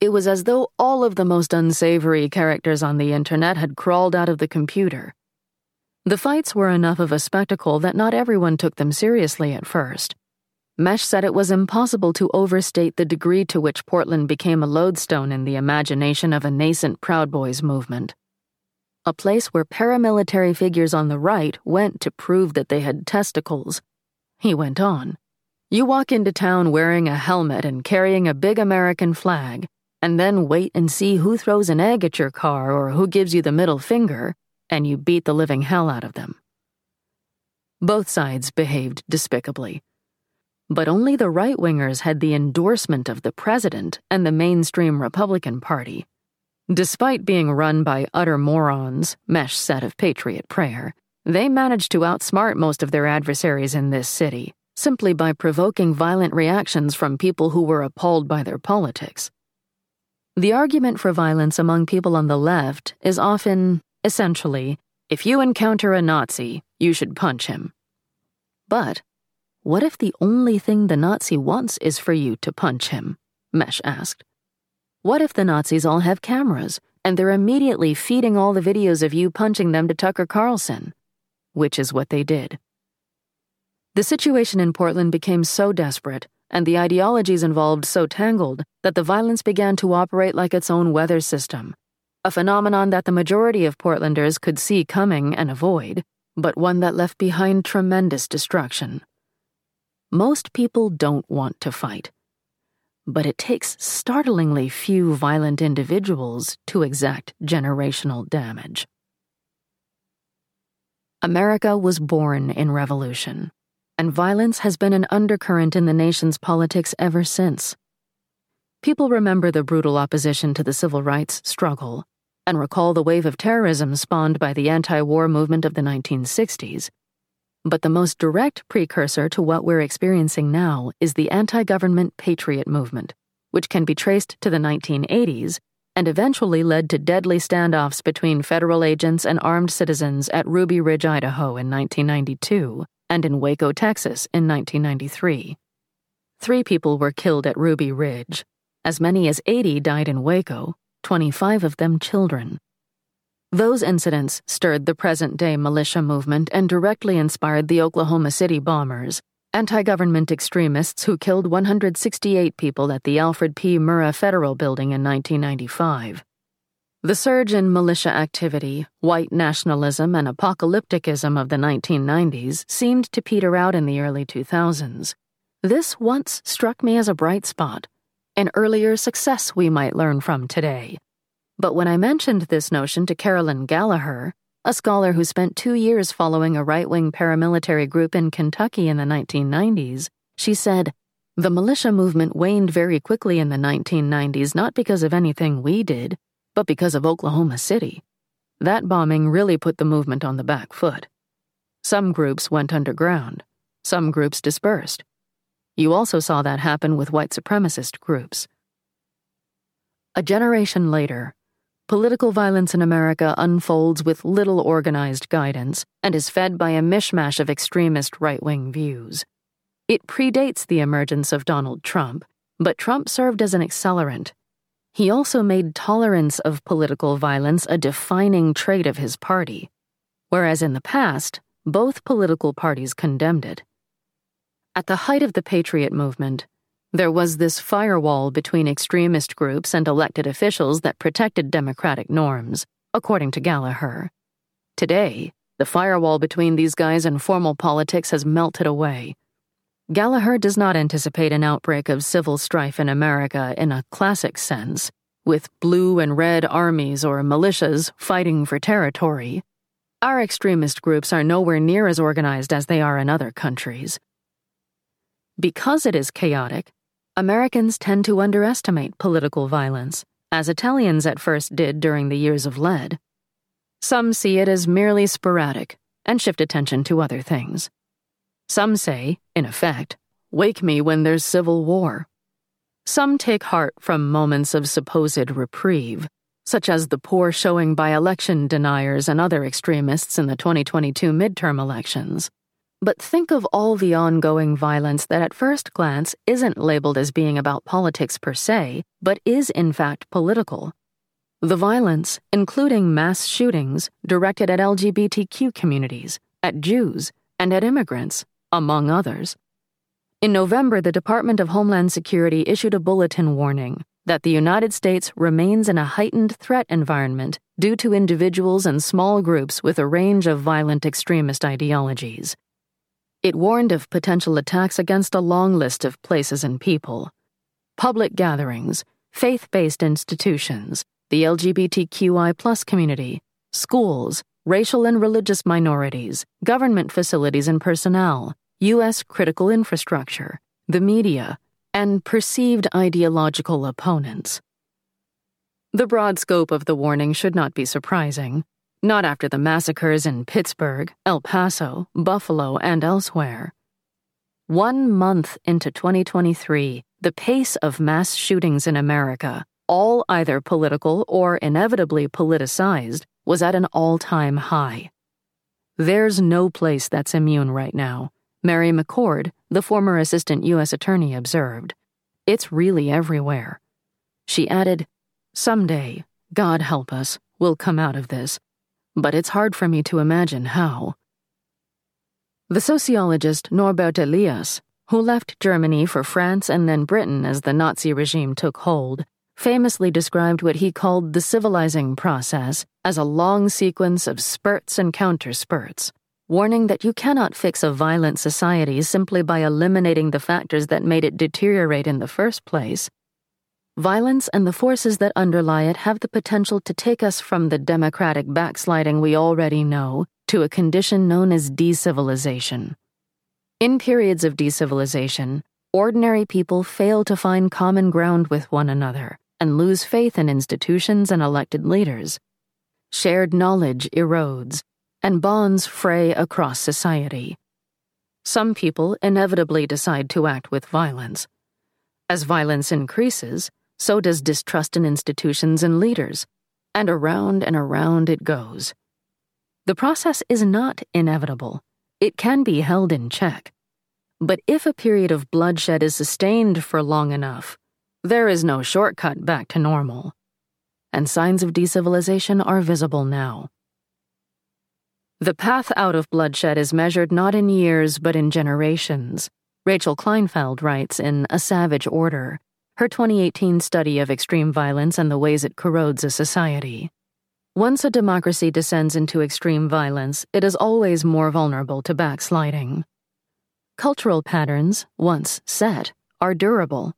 It was as though all of the most unsavory characters on the internet had crawled out of the computer. The fights were enough of a spectacle that not everyone took them seriously at first. Mesh said it was impossible to overstate the degree to which Portland became a lodestone in the imagination of a nascent Proud Boys movement a place where paramilitary figures on the right went to prove that they had testicles. He went on. You walk into town wearing a helmet and carrying a big American flag, and then wait and see who throws an egg at your car or who gives you the middle finger, and you beat the living hell out of them. Both sides behaved despicably. But only the right wingers had the endorsement of the president and the mainstream Republican Party. Despite being run by utter morons, Mesh said of Patriot Prayer, they managed to outsmart most of their adversaries in this city, simply by provoking violent reactions from people who were appalled by their politics. The argument for violence among people on the left is often, essentially, if you encounter a Nazi, you should punch him. But what if the only thing the Nazi wants is for you to punch him? Mesh asked. What if the Nazis all have cameras and they're immediately feeding all the videos of you punching them to Tucker Carlson? Which is what they did. The situation in Portland became so desperate and the ideologies involved so tangled that the violence began to operate like its own weather system, a phenomenon that the majority of Portlanders could see coming and avoid, but one that left behind tremendous destruction. Most people don't want to fight but it takes startlingly few violent individuals to exact generational damage. America was born in revolution, and violence has been an undercurrent in the nation's politics ever since. People remember the brutal opposition to the civil rights struggle and recall the wave of terrorism spawned by the anti war movement of the 1960s but the most direct precursor to what we're experiencing now is the anti government patriot movement, which can be traced to the 1980s and eventually led to deadly standoffs between federal agents and armed citizens at Ruby Ridge, Idaho in 1992 and in Waco, Texas in 1993. Three people were killed at Ruby Ridge. As many as 80 died in Waco, 25 of them children. Those incidents stirred the present day militia movement and directly inspired the Oklahoma City bombers, anti government extremists who killed 168 people at the Alfred P. Murrah Federal Building in 1995. The surge in militia activity, white nationalism, and apocalypticism of the 1990s seemed to peter out in the early 2000s. This once struck me as a bright spot, an earlier success we might learn from today. But when I mentioned this notion to Carolyn Gallagher, a scholar who spent two years following a right wing paramilitary group in Kentucky in the 1990s, she said, The militia movement waned very quickly in the 1990s not because of anything we did, but because of Oklahoma City. That bombing really put the movement on the back foot. Some groups went underground, some groups dispersed. You also saw that happen with white supremacist groups. A generation later, political violence in America unfolds with little organized guidance and is fed by a mishmash of extremist right wing views. It predates the emergence of Donald Trump, but Trump served as an accelerant. He also made tolerance of political violence a defining trait of his party, whereas in the past, both political parties condemned it. At the height of the Patriot movement, there was this firewall between extremist groups and elected officials that protected democratic norms, according to Gallagher. Today, the firewall between these guys and formal politics has melted away. Gallagher does not anticipate an outbreak of civil strife in America in a classic sense, with blue and red armies or militias fighting for territory. Our extremist groups are nowhere near as organized as they are in other countries. Because it is chaotic, Americans tend to underestimate political violence, as Italians at first did during the years of lead. Some see it as merely sporadic and shift attention to other things. Some say, in effect, Wake me when there's civil war. Some take heart from moments of supposed reprieve, such as the poor showing by election deniers and other extremists in the 2022 midterm elections. But think of all the ongoing violence that at first glance isn't labeled as being about politics per se, but is in fact political. The violence, including mass shootings directed at LGBTQ communities, at Jews, and at immigrants, among others. In November, the Department of Homeland Security issued a bulletin warning that the United States remains in a heightened threat environment due to individuals and small groups with a range of violent extremist ideologies. It warned of potential attacks against a long list of places and people public gatherings, faith based institutions, the LGBTQI community, schools, racial and religious minorities, government facilities and personnel, U.S. critical infrastructure, the media, and perceived ideological opponents. The broad scope of the warning should not be surprising, not after the massacres in Pittsburgh, El Paso, Buffalo, and elsewhere. One month into 2023, the pace of mass shootings in America, all either political or inevitably politicized, was at an all time high. There's no place that's immune right now, Mary McCord, the former assistant U.S. attorney, observed. It's really everywhere. She added, Someday, God help us, we'll come out of this but it's hard for me to imagine how. The sociologist Norbert Elias, who left Germany for France and then Britain as the Nazi regime took hold, famously described what he called the civilizing process as a long sequence of spurts and counterspurts, warning that you cannot fix a violent society simply by eliminating the factors that made it deteriorate in the first place Violence and the forces that underlie it have the potential to take us from the democratic backsliding we already know to a condition known as decivilization. In periods of decivilization, ordinary people fail to find common ground with one another and lose faith in institutions and elected leaders. Shared knowledge erodes, and bonds fray across society. Some people inevitably decide to act with violence. As violence increases, so does distrust in institutions and leaders, and around and around it goes. The process is not inevitable, it can be held in check. But if a period of bloodshed is sustained for long enough, there is no shortcut back to normal. And signs of decivilization are visible now. The path out of bloodshed is measured not in years but in generations, Rachel Kleinfeld writes in A Savage Order her 2018 study of extreme violence and the ways it corrodes a society. Once a democracy descends into extreme violence, it is always more vulnerable to backsliding. Cultural patterns, once set, are durable.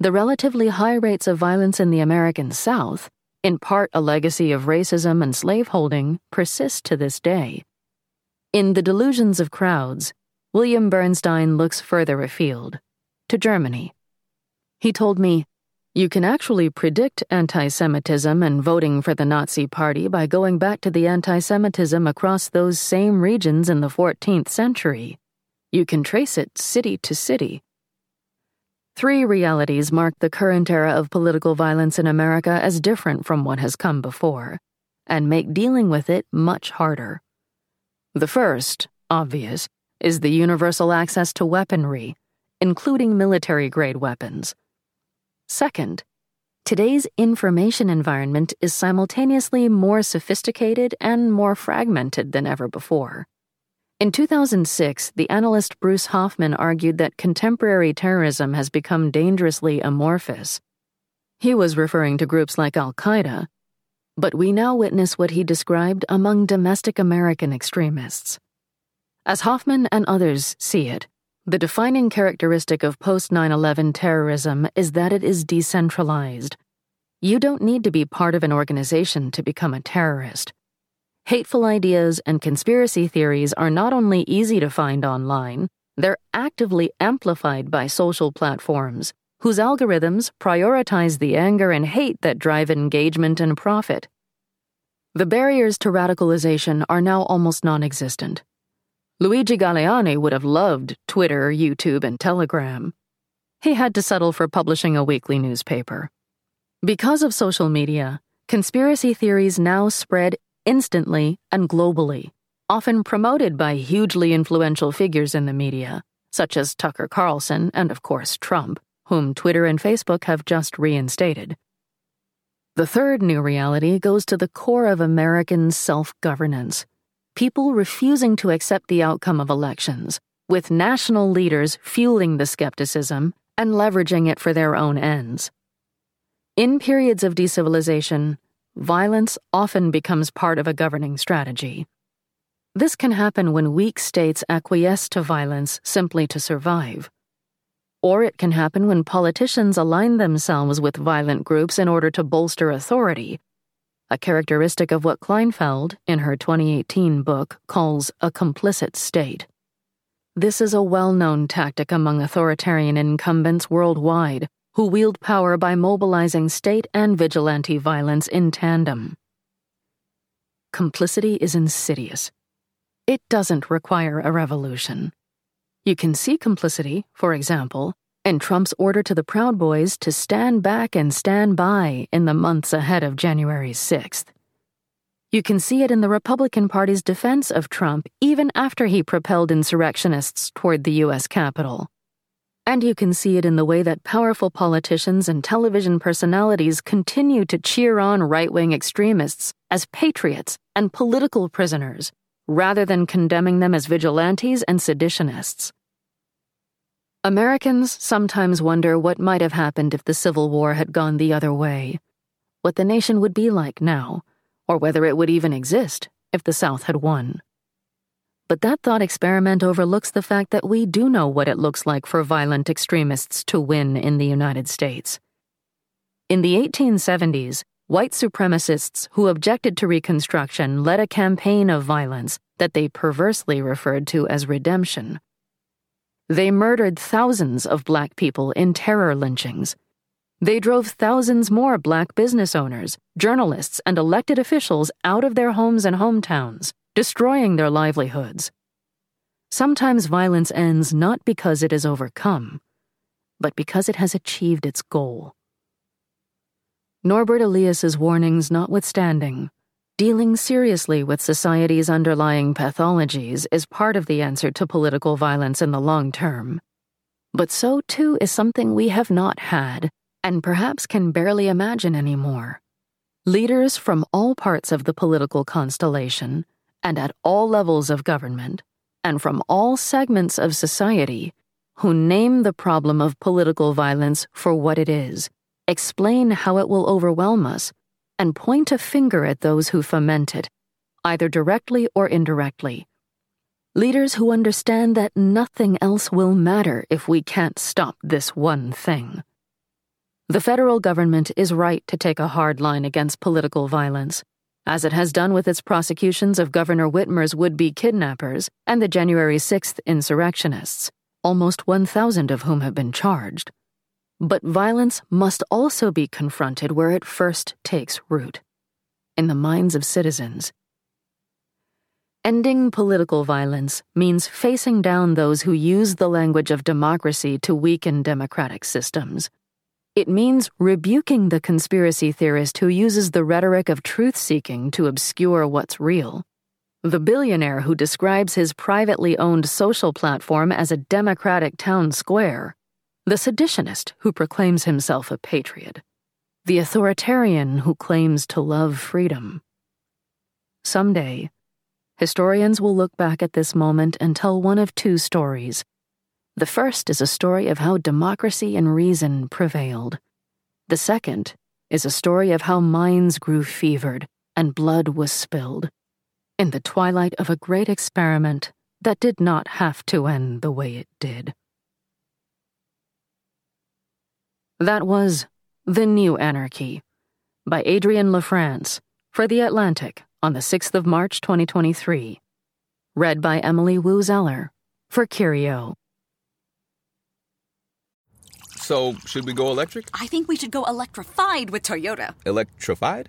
The relatively high rates of violence in the American South, in part a legacy of racism and slaveholding, persist to this day. In The Delusions of Crowds, William Bernstein looks further afield, to Germany he told me, You can actually predict anti Semitism and voting for the Nazi Party by going back to the anti Semitism across those same regions in the 14th century. You can trace it city to city. Three realities mark the current era of political violence in America as different from what has come before, and make dealing with it much harder. The first, obvious, is the universal access to weaponry, including military grade weapons. Second, today's information environment is simultaneously more sophisticated and more fragmented than ever before. In 2006, the analyst Bruce Hoffman argued that contemporary terrorism has become dangerously amorphous. He was referring to groups like Al Qaeda, but we now witness what he described among domestic American extremists. As Hoffman and others see it, the defining characteristic of post 9 11 terrorism is that it is decentralized. You don't need to be part of an organization to become a terrorist. Hateful ideas and conspiracy theories are not only easy to find online, they're actively amplified by social platforms, whose algorithms prioritize the anger and hate that drive engagement and profit. The barriers to radicalization are now almost non existent. Luigi Galleani would have loved Twitter, YouTube, and Telegram. He had to settle for publishing a weekly newspaper. Because of social media, conspiracy theories now spread instantly and globally, often promoted by hugely influential figures in the media, such as Tucker Carlson and, of course, Trump, whom Twitter and Facebook have just reinstated. The third new reality goes to the core of American self governance people refusing to accept the outcome of elections, with national leaders fueling the skepticism and leveraging it for their own ends. In periods of decivilization, violence often becomes part of a governing strategy. This can happen when weak states acquiesce to violence simply to survive. Or it can happen when politicians align themselves with violent groups in order to bolster authority, a characteristic of what Kleinfeld, in her 2018 book, calls a complicit state. This is a well known tactic among authoritarian incumbents worldwide who wield power by mobilizing state and vigilante violence in tandem. Complicity is insidious. It doesn't require a revolution. You can see complicity, for example, in Trump's order to the Proud Boys to stand back and stand by in the months ahead of January 6th. You can see it in the Republican Party's defense of Trump even after he propelled insurrectionists toward the U.S. Capitol. And you can see it in the way that powerful politicians and television personalities continue to cheer on right wing extremists as patriots and political prisoners, rather than condemning them as vigilantes and seditionists. Americans sometimes wonder what might have happened if the Civil War had gone the other way, what the nation would be like now, or whether it would even exist if the South had won. But that thought experiment overlooks the fact that we do know what it looks like for violent extremists to win in the United States. In the 1870s, white supremacists who objected to Reconstruction led a campaign of violence that they perversely referred to as redemption. They murdered thousands of black people in terror lynchings. They drove thousands more black business owners, journalists, and elected officials out of their homes and hometowns, destroying their livelihoods. Sometimes violence ends not because it is overcome, but because it has achieved its goal. Norbert Elias's warnings notwithstanding, Dealing seriously with society's underlying pathologies is part of the answer to political violence in the long term. But so too is something we have not had, and perhaps can barely imagine anymore. Leaders from all parts of the political constellation, and at all levels of government, and from all segments of society, who name the problem of political violence for what it is, explain how it will overwhelm us and point a finger at those who foment it, either directly or indirectly. Leaders who understand that nothing else will matter if we can't stop this one thing. The federal government is right to take a hard line against political violence, as it has done with its prosecutions of Governor Whitmer's would be kidnappers and the January 6th insurrectionists, almost 1,000 of whom have been charged. But violence must also be confronted where it first takes root in the minds of citizens. Ending political violence means facing down those who use the language of democracy to weaken democratic systems. It means rebuking the conspiracy theorist who uses the rhetoric of truth seeking to obscure what's real. The billionaire who describes his privately owned social platform as a democratic town square the seditionist who proclaims himself a patriot, the authoritarian who claims to love freedom. Someday, historians will look back at this moment and tell one of two stories. The first is a story of how democracy and reason prevailed. The second is a story of how minds grew fevered and blood was spilled in the twilight of a great experiment that did not have to end the way it did. That was The New Anarchy by Adrienne LaFrance for The Atlantic on the 6th of March 2023. Read by Emily Woo Zeller for Curio. So, should we go electric? I think we should go electrified with Toyota. Electrified?